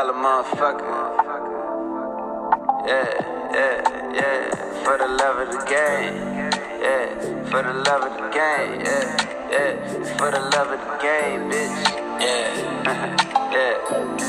dollar motherfucker. Yeah, yeah, yeah. For the love of the game. Yeah, for the love of the game. Yeah, yeah. For the love of the game, bitch. Yeah, yeah.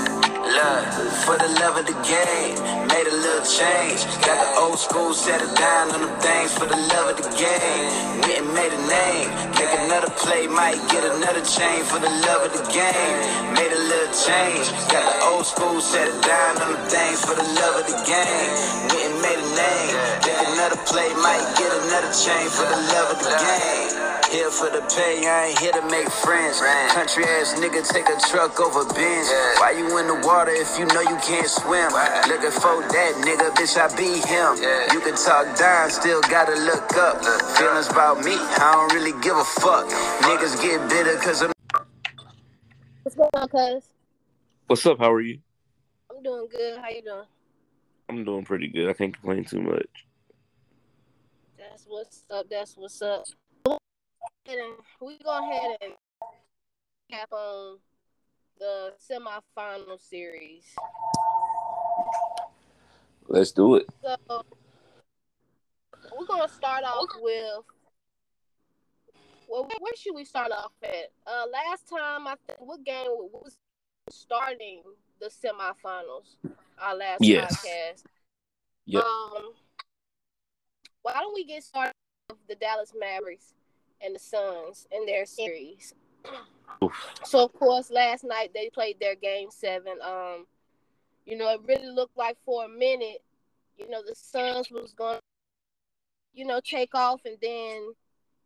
Look, for the love of the game, made a little change. Got the old school, set it down on them things for the love of the game. Went and made a name, make another play, might get another chain for the love of the game. Made little change. Got the old school, set it down on them things for the love of the game. Went and made a name, make another play, might get another chain for the love of the game. Here for the pay, I ain't here to make friends. Country ass nigga take a truck over bins. Why you in the water if you know you can't swim? Looking for that nigga, bitch, I be him. You can talk down, still gotta look up. Feelings about me, I don't really give a fuck. Niggas get bitter cause I'm. What's going on, cuz? What's up? How are you? I'm doing good. How you doing? I'm doing pretty good. I can't complain too much. That's what's up. That's what's up. We go ahead and cap on the semifinal series. Let's do it. So we're gonna start off with well, where should we start off at? Uh, last time I think what game was starting the semifinals? Our last Yes. podcast. Yep. Um, why don't we get started with the Dallas Mavericks and the Suns in their series? Oof. So of course, last night they played their game seven. Um, you know, it really looked like for a minute, you know, the Suns was going, to you know, take off, and then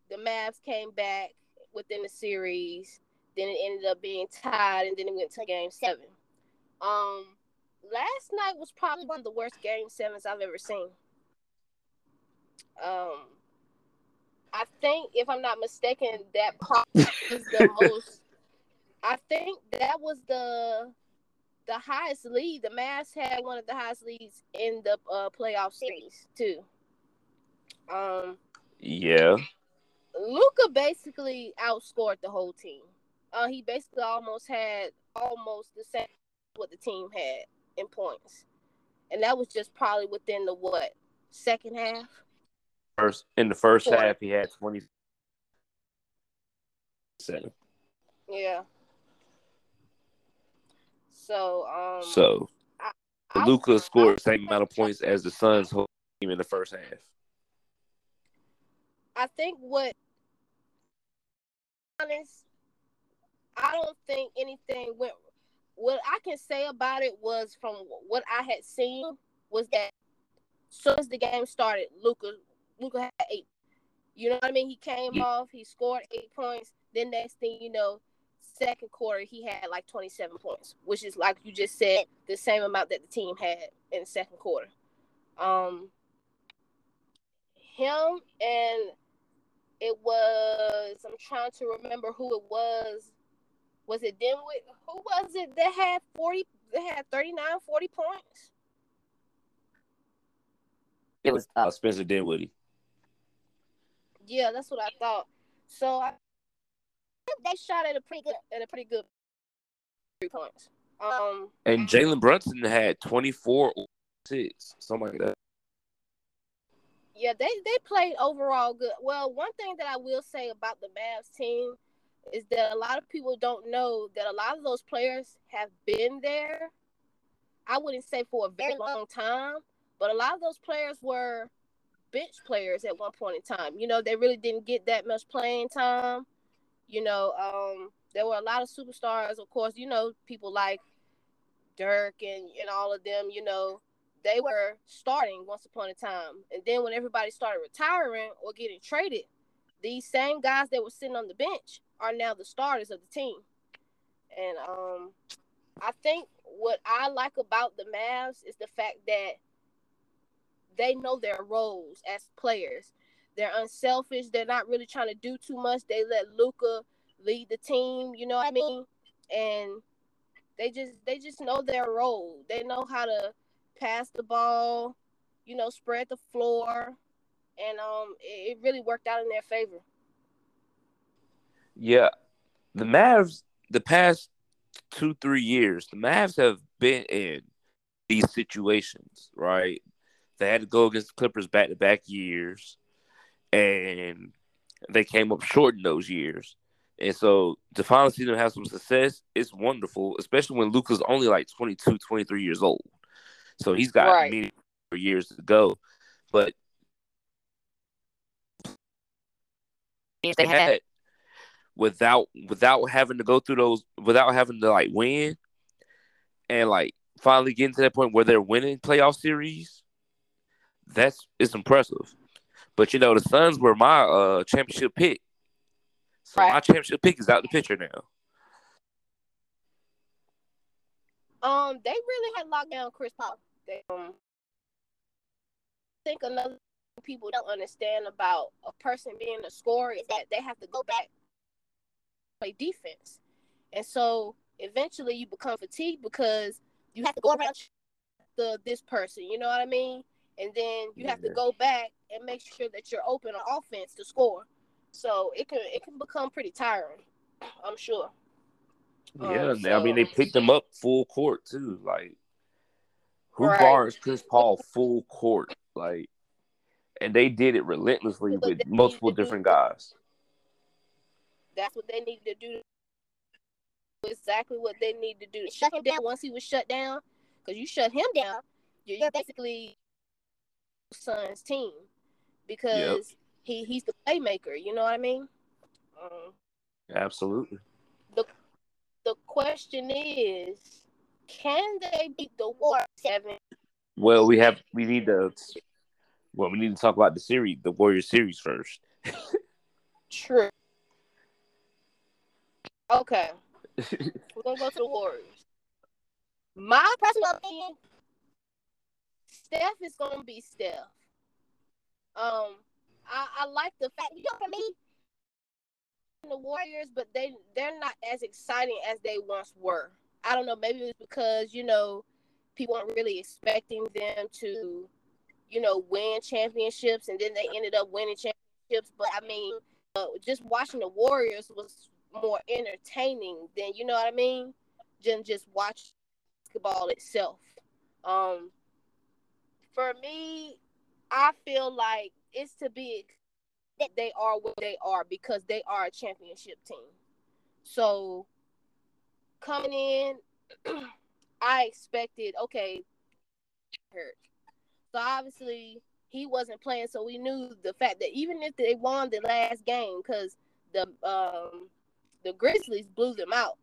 the Mavs came back within the series. Then it ended up being tied, and then it went to game seven. Um, last night was probably one of the worst game sevens I've ever seen. Um, I think, if I'm not mistaken, that probably was the most. I think that was the the highest lead. The Mavs had one of the highest leads in the uh, playoff series too. Um, Yeah. Luka basically outscored the whole team. Uh, he basically almost had almost the same what the team had in points, and that was just probably within the what second half. First in the first Four. half, he had twenty seven. Yeah. So um. So Luka scored the same amount of points as the Suns' whole team in the first half. I think what honest, I don't think anything went. What I can say about it was from what I had seen was that as soon as the game started, Luka Luka had eight. You know what I mean? He came off, he scored eight points. Then next thing you know, second quarter he had like twenty seven points, which is like you just said, the same amount that the team had in the second quarter. Um, him and it was I'm trying to remember who it was. Was it Denwood? Who was it that had 40 that had 39, 40 points? It was uh, Spencer Dinwiddie. Yeah, that's what I thought. So I think they shot at a pretty good at a pretty good three points. Um And Jalen Brunson had twenty four or six, something like that. Yeah, they they played overall good. Well, one thing that I will say about the Mavs team is that a lot of people don't know that a lot of those players have been there. I wouldn't say for a very long time, but a lot of those players were bench players at one point in time. You know, they really didn't get that much playing time. You know, um, there were a lot of superstars, of course, you know, people like Dirk and, and all of them, you know, they were starting once upon a time. And then when everybody started retiring or getting traded, these same guys that were sitting on the bench are now the starters of the team. And um I think what I like about the Mavs is the fact that they know their roles as players. They're unselfish. They're not really trying to do too much. They let Luka lead the team, you know what I mean? And they just they just know their role. They know how to pass the ball, you know, spread the floor, and um, it, it really worked out in their favor. Yeah, the Mavs the past two, three years, the Mavs have been in these situations, right? They had to go against the Clippers back to back years, and they came up short in those years. And so to finally see them have some success, it's wonderful, especially when Luka's only like 22, 23 years old. So he's got Right. many more years to go. But they had without without having to go through those without having to like win and like finally getting to that point where they're winning playoff series, that's it's impressive. But you know, the Suns were my uh championship pick. So Right. my championship pick is out the picture now. Um, they really had locked down Chris Paul. They, um, I think another people don't understand about a person being a scorer is that they have to go back play defense, and so eventually you become fatigued because you have to go around the this person. You know what I mean? And then you have to go back and make sure that you're open on offense to score. So it can it can become pretty tiring. I'm sure. Um, Yeah, I mean they picked him up full court too. Like who Right. guards Chris Paul full court? Like and they did it relentlessly with multiple different guys. That's what they need to do. Exactly what they need to do. Shut him down once he was shut down. Because you shut him down, you're basically son's team. Because he, he's the playmaker. You know what I mean? Um, Absolutely. The question is, can they beat the Warriors seven? Well, we have we need to well, we need to talk about the series, the Warriors series first. True. Okay. We're gonna go to the Warriors. My personal opinion, Steph is gonna be Steph. Um, I, I like the fact you know for me, the Warriors, but they they're not as exciting as they once were. I don't know, maybe it's because you know people weren't really expecting them to, you know, win championships, and then they ended up winning championships. But I mean, uh, just watching the Warriors was more entertaining than you know what I mean, than just watch basketball itself. Um, for me, I feel like it's to be they are what they are because they are a championship team. So coming in, I expected okay, hurt. So obviously he wasn't playing, so we knew the fact that even if they won the last game, because the um the Grizzlies blew them out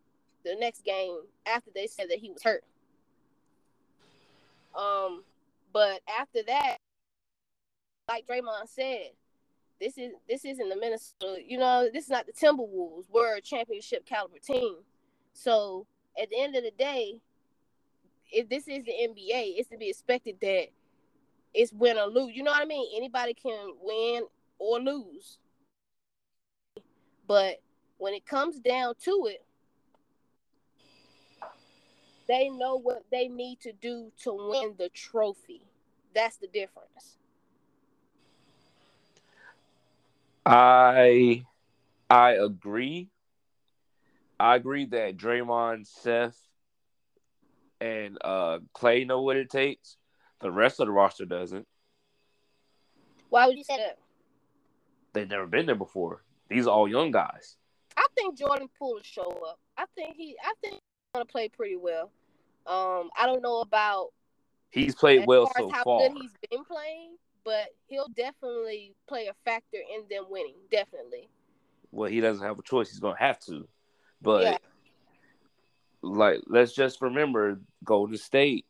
the next game after they said that he was hurt. Um, but after that, like Draymond said, this is this isn't the Minnesota. You know, this is not the Timberwolves. We're a championship caliber team. So at the end of the day, if this is the NBA, it's to be expected that it's win or lose. You know what I mean? Anybody can win or lose. But when it comes down to it, they know what they need to do to win the trophy. That's the difference. I I agree. I agree that Draymond, Steph, and uh Klay know what it takes. The rest of the roster doesn't. Why would you say that? They've never been there before. These are all young guys. I think Jordan Poole will show up. I think he I think he's gonna play pretty well. Um, I don't know about He's played well so far. good he's been playing, but he'll definitely play a factor in them winning. Definitely. Well, he doesn't have a choice. He's gonna have to. But Yeah. like, let's just remember Golden State.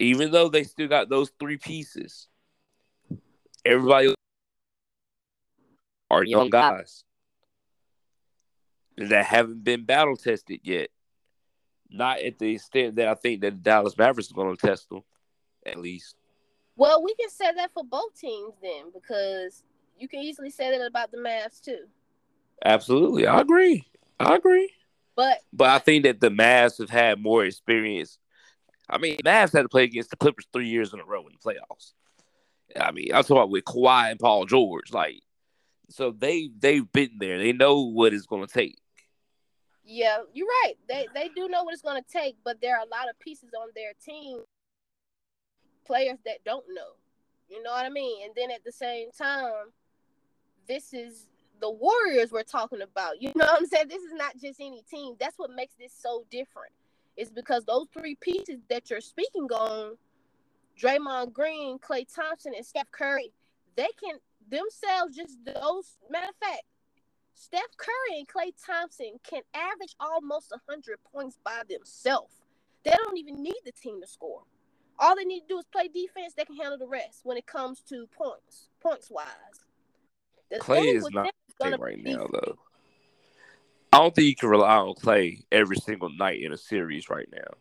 Even though they still got those three pieces, everybody are young guys that haven't been battle tested yet. Not at the extent that I think that the Dallas Mavericks are going to test them, at least. Well, we can say that for both teams then, because you can easily say that about the Mavs too. Absolutely, I agree. I agree. But But I think that the Mavs have had more experience. I mean, Mavs had to play against the Clippers three years in a row in the playoffs. I mean, I'm talking about with Kawhi and Paul George, like, so they they've been there. They know what it's going to take. Yeah, you're right. They they do know what it's going to take, but there are a lot of pieces on their team, players that don't know. You know what I mean? And then at the same time, this is the Warriors we're talking about. You know what I'm saying? This is not just any team. That's what makes this so different. It's because those three pieces that you're speaking on, Draymond Green, Klay Thompson, and Steph Curry, they can themselves just those matter of fact, Steph Curry and Klay Thompson can average almost 100 points by themselves. They don't even need the team to score. All they need to do is play defense. They can handle the rest when it comes to points, points wise. The Klay is not right now, though. I don't think you can rely on Klay every single night in a series right now.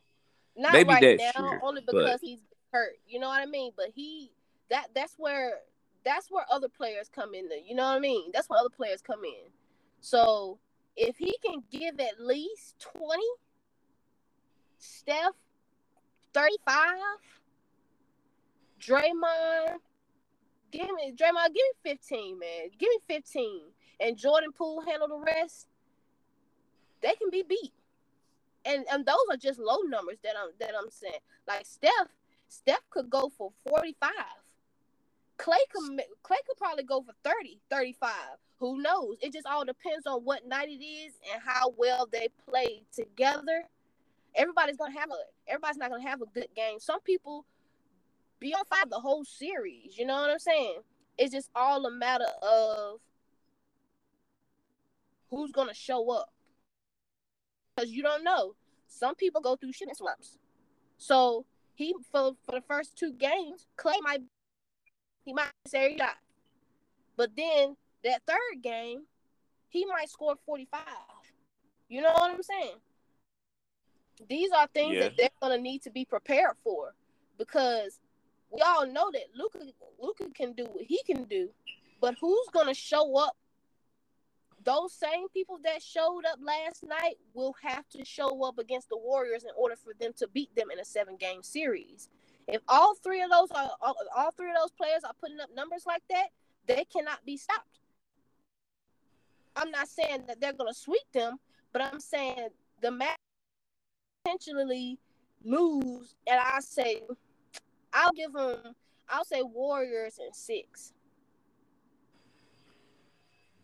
Not Maybe right now, year, only because but... he's hurt. You know what I mean? But he that that's where that's where other players come in. There, you know what I mean? That's where other players come in. So if he can give at least 20, Steph 35, Draymond, give me Draymond, give me 15, man. Give me 15. And Jordan Poole handle the rest. They can be beat. And and those are just low numbers that I'm that I'm saying. Like Steph, Steph could go for 45. Klay could Klay could probably go for 30, 35. Who knows? It just all depends on what night it is and how well they play together. Everybody's gonna have a everybody's not gonna have a good game. Some people be on fire the whole series. You know what I'm saying? It's just all a matter of who's gonna show up. Cause you don't know. Some people go through shit and slumps. So he for for the first two games, Klay might he might say he shot. But then that third game, he might score 45. You know what I'm saying? These are things that they're gonna need to be prepared for because we all know that Luka Luka can do what he can do, but who's gonna show up? Those same people that showed up last night will have to show up against the Warriors in order for them to beat them in a seven game series. If all three of those are all, all three of those players are putting up numbers like that, they cannot be stopped. I'm not saying that they're gonna sweep them, but I'm saying the match potentially lose, and I say I'll give them. I'll say Warriors and six.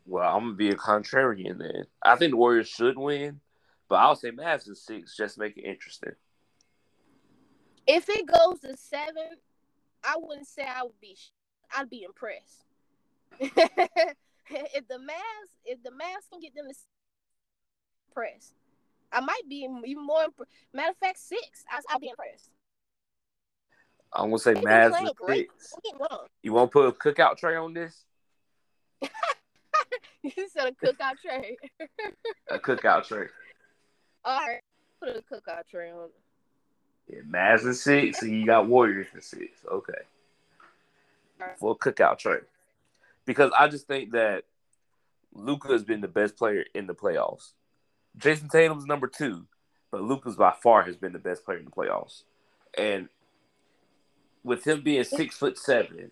Well, I'm gonna be a contrarian then. I think the Warriors should win, but I'll say Mavs and six just make it interesting. If it goes to seven, I wouldn't say I would be. I'd be impressed. if the Mavs, if the Mavs can get them to press, I might be even more. Imp- Matter of fact, six. I, will be impressed. I'm gonna say Mavs and six. You want to put a cookout tray on this? you said a cookout tray. a cookout tray. All right, put a cookout tray on. Yeah, Mavs and six, and you got Warriors and six. Okay. For a cookout tray. Because I just think that Luka has been the best player in the playoffs. Jayson Tatum's number two, but Luka's by far has been the best player in the playoffs. And with him being six foot seven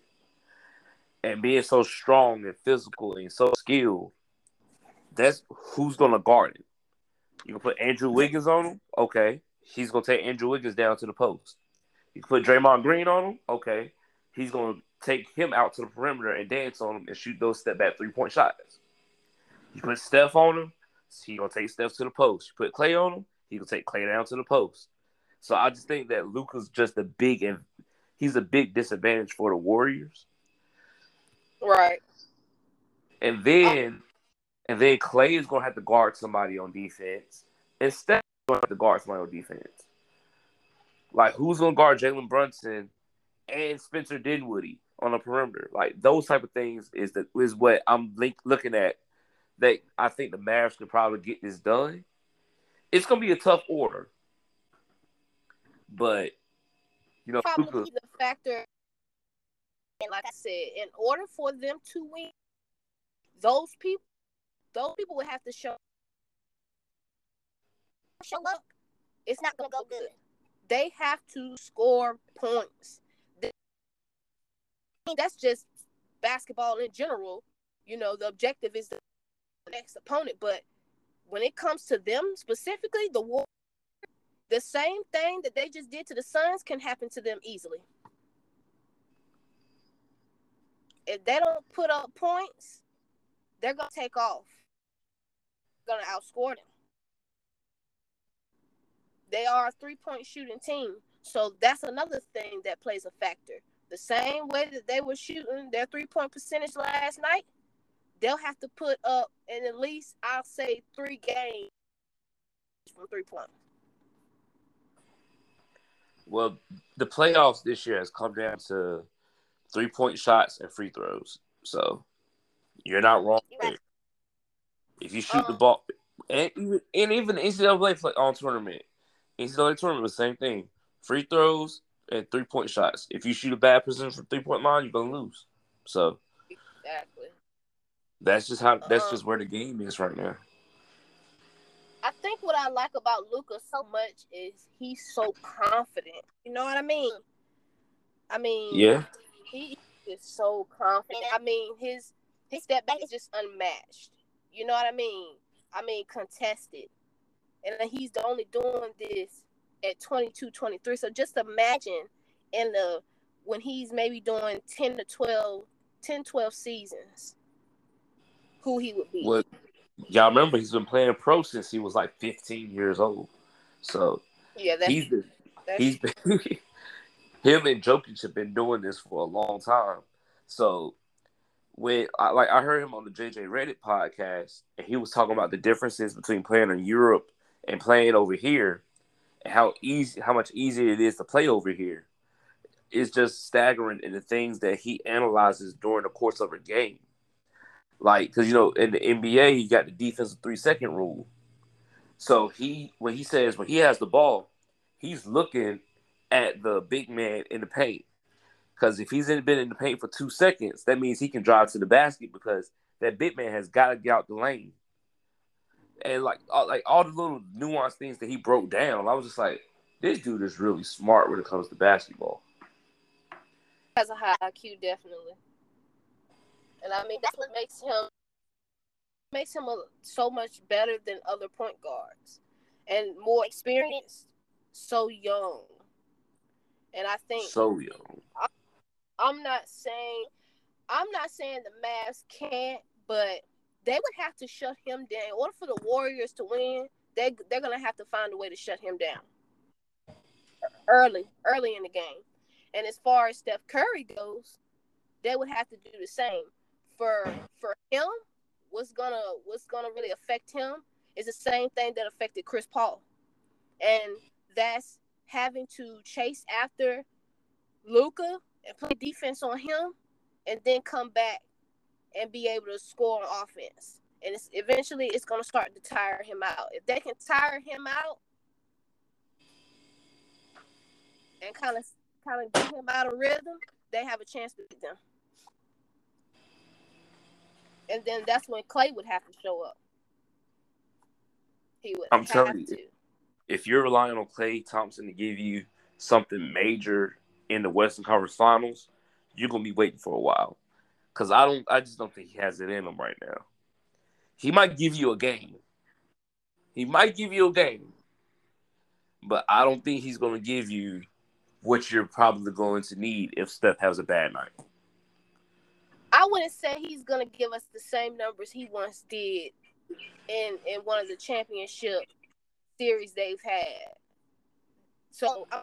and being so strong and physical and so skilled, that's who's gonna guard him. You can put Andrew Wiggins on him, okay he's gonna take Andrew Wiggins down to the post. You put Draymond Green on him, okay. He's gonna take him out to the perimeter and dance on him and shoot those step back three point shots. You put Steph on him, he gonna take Steph to the post. You put Klay on him, he gonna take Klay down to the post. So I just think that Luka's just a big and he's a big disadvantage for the Warriors. Right. And then and then Klay is gonna have to guard somebody on defense. Instead going to guard somebody on defense. Like who's going to guard Jalen Brunson and Spencer Dinwiddie on the perimeter? Like those type of things is that is what I'm link, looking at. That I think the Mavs could probably get this done. It's going to be a tough order, but you know, probably the factor. And like I said, in order for them to win, those people, those people would have to show show up, it's not going to go good. They have to score points. That's just basketball in general. You know, the objective is next opponent, but when it comes to them specifically, the war, the same thing that they just did to the Suns can happen to them easily. If they don't put up points, they're gonna take off. Gonna outscore them. They are a three point shooting team. So that's another thing that plays a factor. The same way that they were shooting their three point percentage last night, they'll have to put up in at least I'll say three games from three point. Well, the playoffs this year has come down to three point shots and free throws. So you're not wrong. There. If you shoot the um, ball, and even and even the NCAA play on tournament, NCAA tournament was the same thing. Free throws and three point shots. If you shoot a bad position from three point line, you're gonna lose. So exactly. That's just how. That's um, just where the game is right now. I think what I like about Luka so much is he's so confident. You know what I mean? I mean, yeah, he is so confident. I mean, his his step back is just unmatched. You know what I mean? I mean, contested, and he's only doing this at 22, 23. So just imagine in the when he's maybe doing 10 to 12, 10, 12 seasons, who he would be. Well, y'all remember he's been playing pro since he was like 15 years old. So yeah, that's, he's been, he's been him and Jokic have been doing this for a long time. So when I like I heard him on the JJ Redick podcast, and he was talking about the differences between playing in Europe and playing over here, and how easy, how much easier it is to play over here. It's just staggering in the things that he analyzes during the course of a game. Like, because you know, in the NBA, you got the defensive three second rule. So he, when he says when he has the ball, he's looking at the big man in the paint. Because if he's been in the paint for two seconds, that means he can drive to the basket because that big man has got to get out the lane. And like, all, like all the little nuanced things that he broke down, I was just like, this dude is really smart when it comes to basketball. Has a high IQ, definitely. And I mean, that's what makes him makes him a, so much better than other point guards and more experienced, so young. And I think so young. I, I'm not saying I'm not saying the Mavs can't, but they would have to shut him down. In order for the Warriors to win, they they're gonna have to find a way to shut him down early, early in the game. And as far as Steph Curry goes, they would have to do the same. For for him, what's gonna what's gonna really affect him is the same thing that affected Chris Paul, and that's having to chase after Luka and play defense on him, and then come back and be able to score on offense. And it's eventually it's gonna start to tire him out. If they can tire him out and kind of kind of get him out of rhythm, they have a chance to beat them. And then that's when Klay would have to show up. He would. I'm telling you, if you're relying on Klay Thompson to give you something major in the Western Conference Finals, you're gonna be waiting for a while. Cause I don't, I just don't think he has it in him right now. He might give you a game. He might give you a game, but I don't think he's gonna give you what you're probably going to need if Steph has a bad night. I wouldn't say he's gonna give us the same numbers he once did in in one of the championship series they've had. So, oh.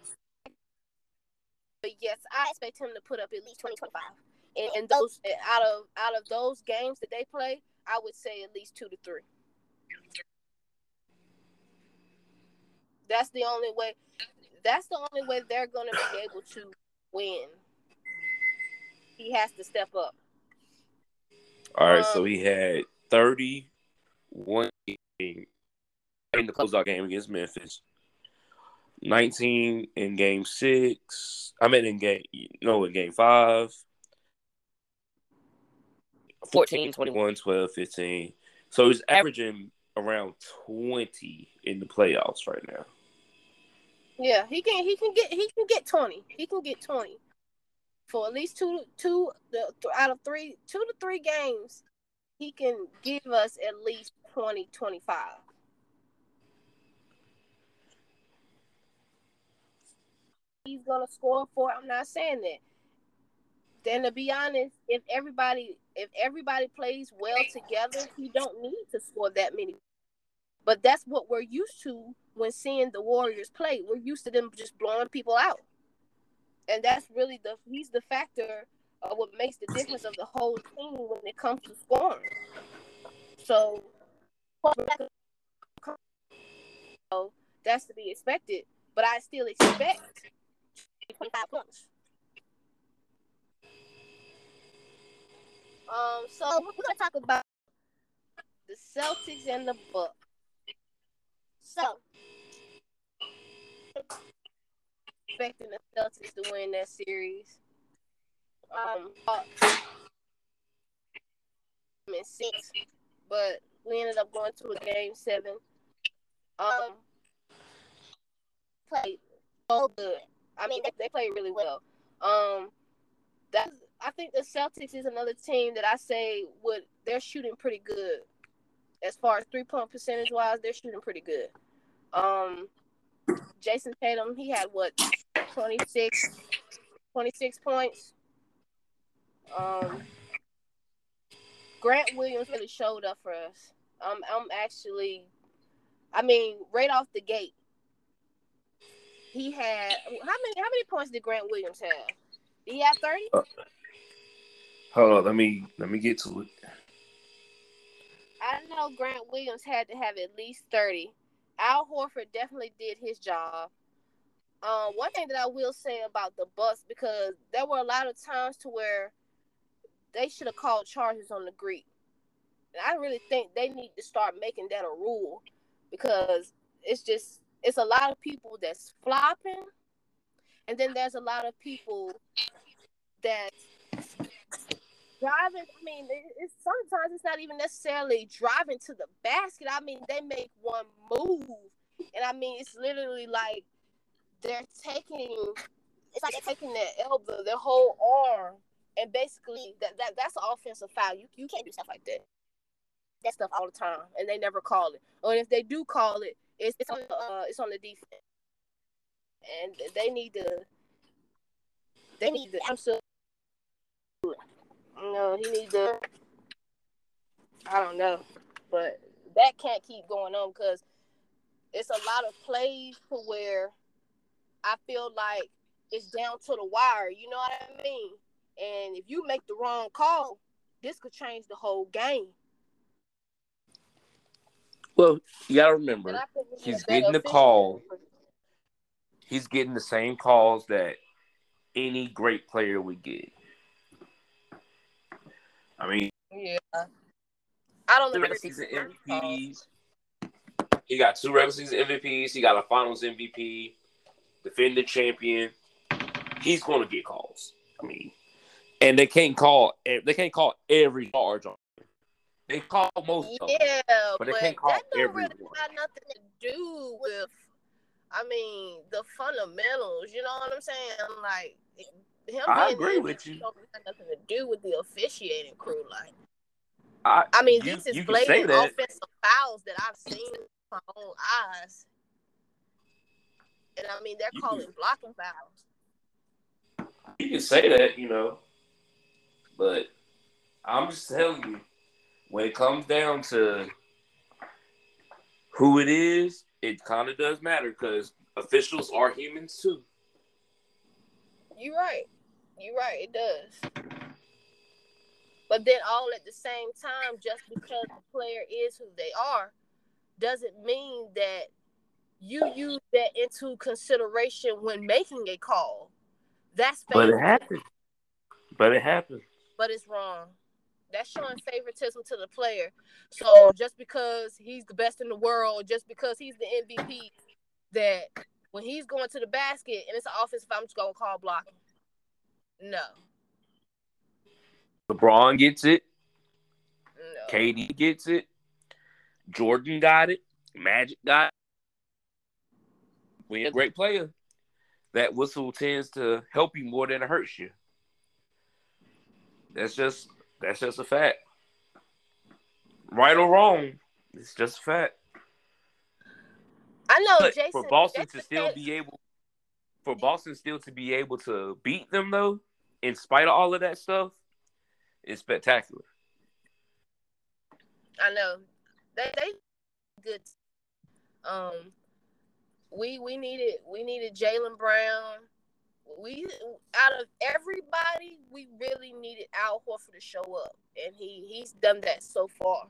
but yes, I expect him to put up at least twenty twenty five. And, and oh. those out of out of those games that they play, I would say at least two to three. That's the only way. That's the only way they're going to be able to win. He has to step up. All right, um, so he had 31 in the closeout game against Memphis. 19 in game six. I mean, in game, no, in game five. 14, 21, 12, 15. So he's averaging around 20 in the playoffs right now. Yeah, he can he can get he can get 20. He can get 20 for at least two two the out of three two to three games he can give us at least 20 25 he's gonna score four. i'm not saying that. Then to be honest if everybody if everybody plays well together he don't need to score that many. But that's what we're used to when seeing the warriors play. We're used to them just blowing people out. And that's really the he's the factor of what makes the difference of the whole team when it comes to scoring. So that's to be expected. But I still expect 25 points. Um, so we're gonna talk about the Celtics and the Bucks. So, expecting the Celtics to win that series. Um, in six, but we ended up going to a game seven. Um, played so good. I mean, they, they played really well. Um, that's I think the Celtics is another team that I say would they're shooting pretty good. As far as three point percentage wise, they're shooting pretty good. Um, Jayson Tatum, he had what 26, 26 points. Um, Grant Williams really showed up for us. Um, I'm actually, I mean, right off the gate, he had how many? How many points did Grant Williams have? Did he have thirty? Uh, hold on, let me let me get to it. I know Grant Williams had to have at least thirty. Al Horford definitely did his job. Um, one thing that I will say about the bus because there were a lot of times to where they should have called charges on the Greek. And I really think they need to start making that a rule because it's just it's a lot of people that's flopping, and then there's a lot of people that driving. I mean, it's sometimes it's not even necessarily driving to the basket. I mean, they make one move, and I mean, it's literally like they're taking. It's like taking their elbow, their whole arm, and basically that, that that's an offensive foul. You you can't do stuff like that. That stuff all the time, and they never call it. Or if they do call it, it's, it's on the uh, it's on the defense, and they need to. They need to absolutely. No, he needs to. I don't know, but that can't keep going on because it's a lot of plays where I feel like it's down to the wire. You know what I mean? And if you make the wrong call, this could change the whole game. Well, you gotta remember, he's getting the call. He's getting the same calls that any great player would get. I mean, yeah, I don't know. Season MVPs. He got two regular season MVPs. He got a Finals MVP, defending champion. He's going to get calls. I mean, and they can't call. Eh, they can't call every charge on Him. they call most yeah, them, but, they can't call that don't everyone. really got nothing to do with. I mean, the fundamentals. You know what I'm saying? Like him. I agree with you. Don't have nothing to do with the officiating crew. Like, I, I mean, you, this is blatant offensive fouls that I've seen with my own eyes, and I mean they're calling blocking fouls. You can say that, you know, but I'm just telling you when it comes down to who it is, it kind of does matter because officials are humans too. You're right. You're right. It does. But then, all at the same time, just because the player is who they are, doesn't mean that you use that into consideration when making a call. That's but it happens. But it happens. But it's wrong that's showing favoritism to the player. So just because he's the best in the world, just because he's the MVP, that when he's going to the basket and it's an offensive, I'm just gonna call blocking. No. LeBron gets it. No. KD gets it. Jordan got it. Magic got it. When you're a great player, that whistle tends to help you more than it hurts you. That's just that's just a fact. Right or wrong, it's just a fact. I know but Jason, for Boston to still be able for Boston still to be able to beat them though, in spite of all of that stuff, is spectacular. I know they they good. Um, we we needed we needed Jaylen Brown. We out of everybody, we really needed Al Horford to show up, and he he's done that so far.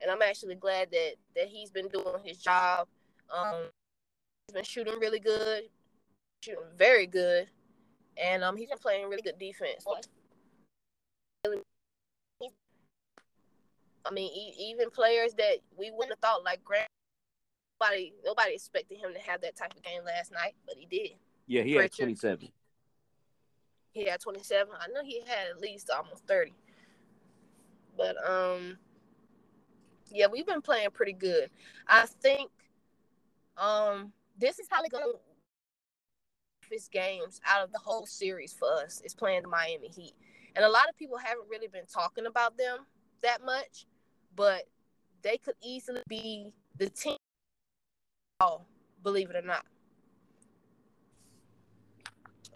And I'm actually glad that that he's been doing his job. Um, he's been shooting really good, shooting very good, and um, he's been playing really good defense. I mean, even players that we wouldn't have thought like Grant nobody nobody expected him to have that type of game last night, but he did. Yeah, he had twenty seven. He had twenty seven. I know he had at least almost thirty. But um yeah, we've been playing pretty good. I think um this is probably gonna his games out of the whole series for us is playing the Miami Heat. And a lot of people haven't really been talking about them that much, but they could easily be the team all, believe it or not.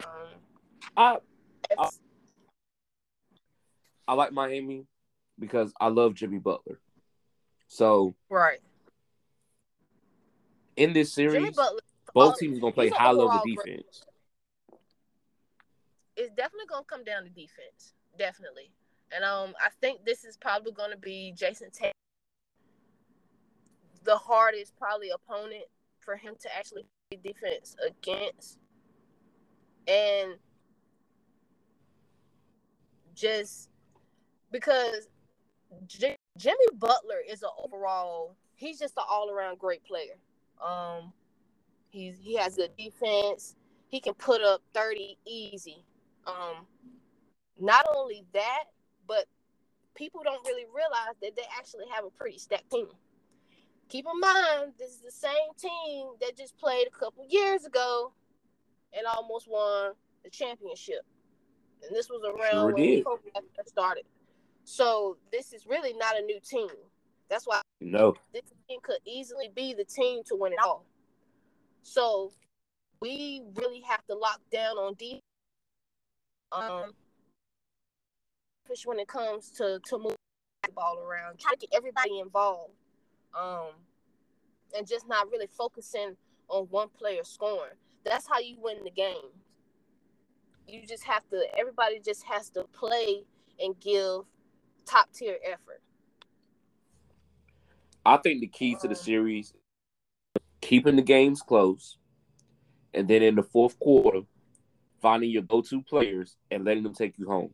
Um, I, I, I like Miami because I love Jimmy Butler. So right in this series, Butler, both teams are gonna play high level defense. It's definitely gonna come down to defense, definitely. And um, I think this is probably gonna be Jayson Tatum, the hardest probably opponent for him to actually play defense against. And just because J- Jimmy Butler is an overall, he's just an all around great player. Um, he's he has good defense. He can put up thirty easy. Um, not only that, but people don't really realize that they actually have a pretty stacked team keep in mind this is the same team that just played a couple years ago and almost won the championship. And this was around sure when Kobe started. So this is really not a new team. That's why no this team could easily be the team to win it all. So we really have to lock down on defense. Um, when it comes to to move the ball around, try to get everybody involved um, and just not really focusing on one player scoring. That's how you win the game. You just have to. Everybody just has to play and give top tier effort. I think the key to the series, keeping the games close, and then in the fourth quarter, finding your go-to players and letting them take you home.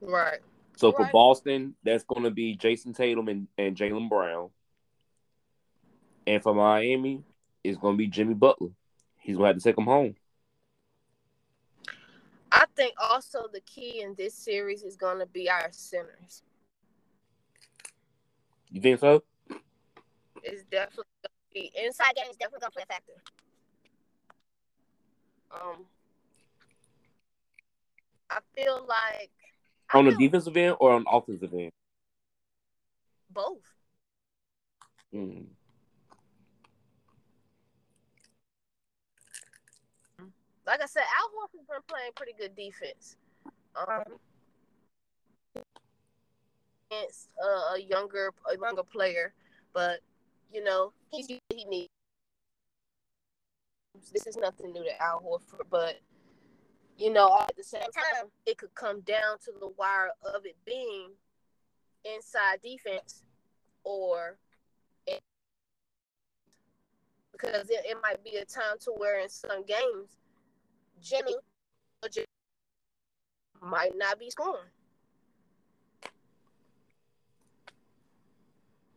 Right. So for Boston, that's going to be Jayson Tatum and, and Jaylen Brown. And for Miami, it's going to be Jimmy Butler. He's going to have to take them home. I think also the key in this series is going to be our centers. You think so? It's definitely going to be inside game is definitely going to play a factor. Um, I feel like on the defensive end or on offensive end? Both. Mm. Like I said, Al Horford's been playing pretty good defense. Um, against uh, a younger a younger player, but you know he's he needs. This is nothing new to Al Horford, but you know, at the same time, it could come down to the wire of it being inside defense or it, because it, it might be a time to where in some games, Jimmy might not be scoring.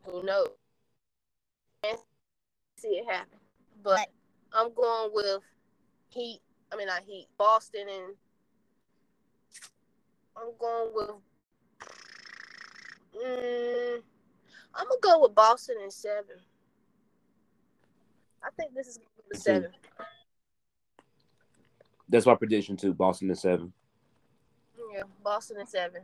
Who knows? See it happen. But I'm going with Heat I mean, not Heat, Boston, and I'm going with. Mm, I'm gonna go with Boston in seven. I think this is the seven. That's my prediction too. Boston in seven. Yeah, Boston in seven.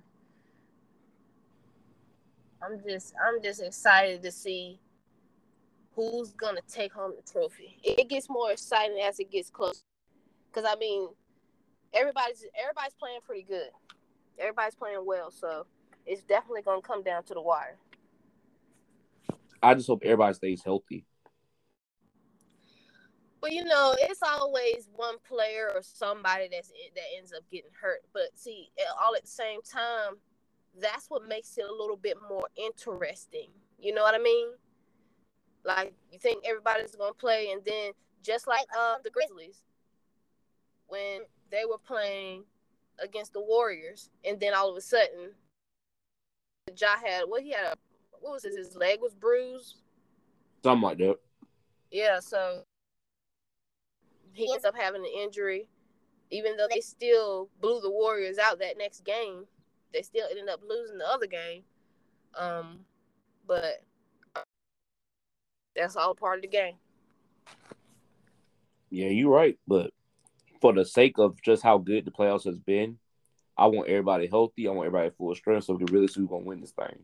I'm just, I'm just excited to see who's gonna take home the trophy. It gets more exciting as it gets closer. Cause I mean, everybody's everybody's playing pretty good. Everybody's playing well, so it's definitely gonna come down to the wire. I just hope everybody stays healthy. But you know, it's always one player or somebody that's that ends up getting hurt. But see, all at the same time, that's what makes it a little bit more interesting. You know what I mean? Like you think everybody's gonna play, and then just like uh, the Grizzlies, when they were playing against the Warriors, and then all of a sudden, Ja had what he had a what was his his leg was bruised, something like that. Yeah, so he ends up having an injury, even though they still blew the Warriors out that next game. They still ended up losing the other game. Um, but that's all part of the game. Yeah, you're right. But for the sake of just how good the playoffs has been, I want everybody healthy. I want everybody full strength so we can really see who's gonna win this thing.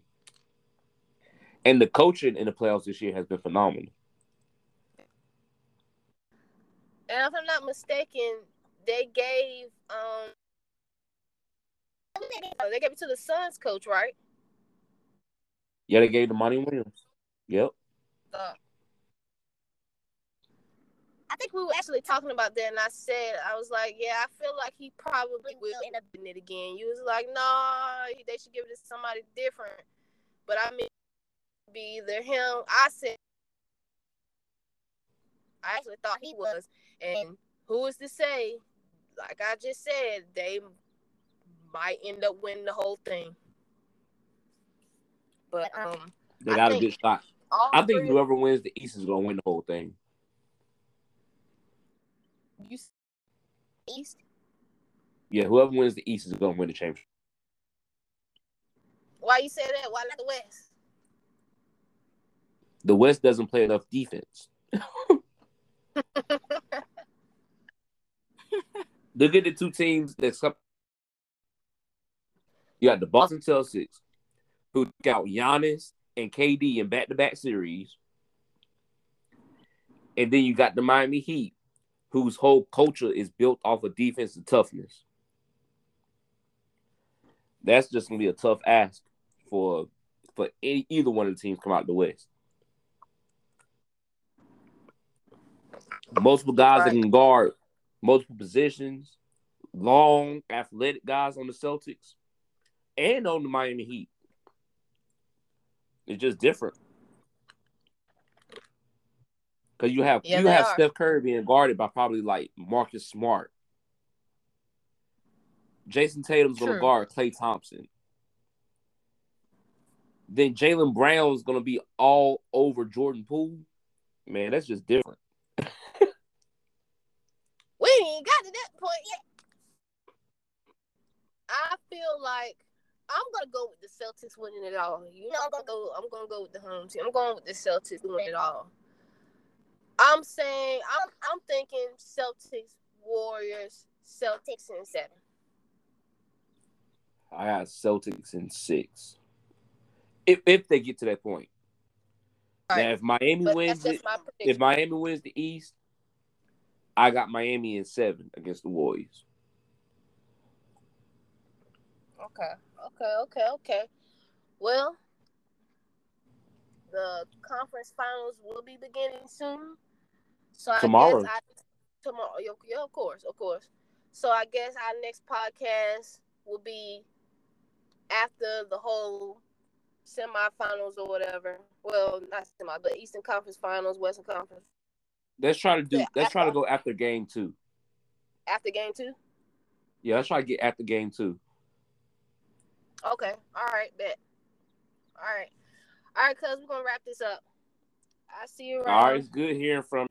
And the coaching in the playoffs this year has been phenomenal. And if I'm not mistaken, they gave um they gave it to the Suns coach, right? Yeah, they gave the Monty Williams. Yep. Uh, I think we were actually talking about that, and I said I was like, yeah, I feel like he probably will end up in it again. You was like, no, nah, they should give it to somebody different. But I mean, be either him. I said, I actually thought he was, and who is to say? Like I just said, they might end up winning the whole thing. But um, they got a good shot. I think whoever wins the East is gonna win the whole thing. You East? Yeah, whoever wins the East is gonna win the championship. Why you say that? Why not the West? The West doesn't play enough defense. Look at the two teams that's up. You got the Boston Celtics, who took out Giannis and KD in back-to-back series, and then you got the Miami Heat, whose whole culture is built off of defensive toughness. That's just gonna be a tough ask for for any, either one of the teams come out the West. Multiple guys right. that can guard multiple positions, long, athletic guys on the Celtics and on the Miami Heat. It's just different. Because you have yeah, you have are. Steph Curry being guarded by probably like Marcus Smart. Jayson Tatum's True. gonna guard Klay Thompson. Then Jaylen Brown's gonna be all over Jordan Poole. Man, that's just different. we ain't got to that point yet. I feel like I'm gonna go with the Celtics winning it all. You know, I'm gonna go. I'm gonna go with the home team. I'm going with the Celtics winning it all. I'm saying I'm I'm thinking Celtics, Warriors, Celtics in seven. I got Celtics in six. If if they get to that point. Now if Miami but wins it, if Miami wins the East, I got Miami in seven against the Warriors. Okay, okay, okay, okay. Well, the conference finals will be beginning soon. So tomorrow. I guess I, tomorrow, yeah, of course, of course. So I guess our next podcast will be after the whole semifinals or whatever. Well, not semi, but Eastern Conference Finals, Western Conference. Let's try to do. Yeah, let's after, try to uh, go after game two. After game two. Yeah, let's try to get after game two. Okay. All right. Bet. All right. All right, cuz we're gonna wrap this up. I see you around. All right. It's good hearing from.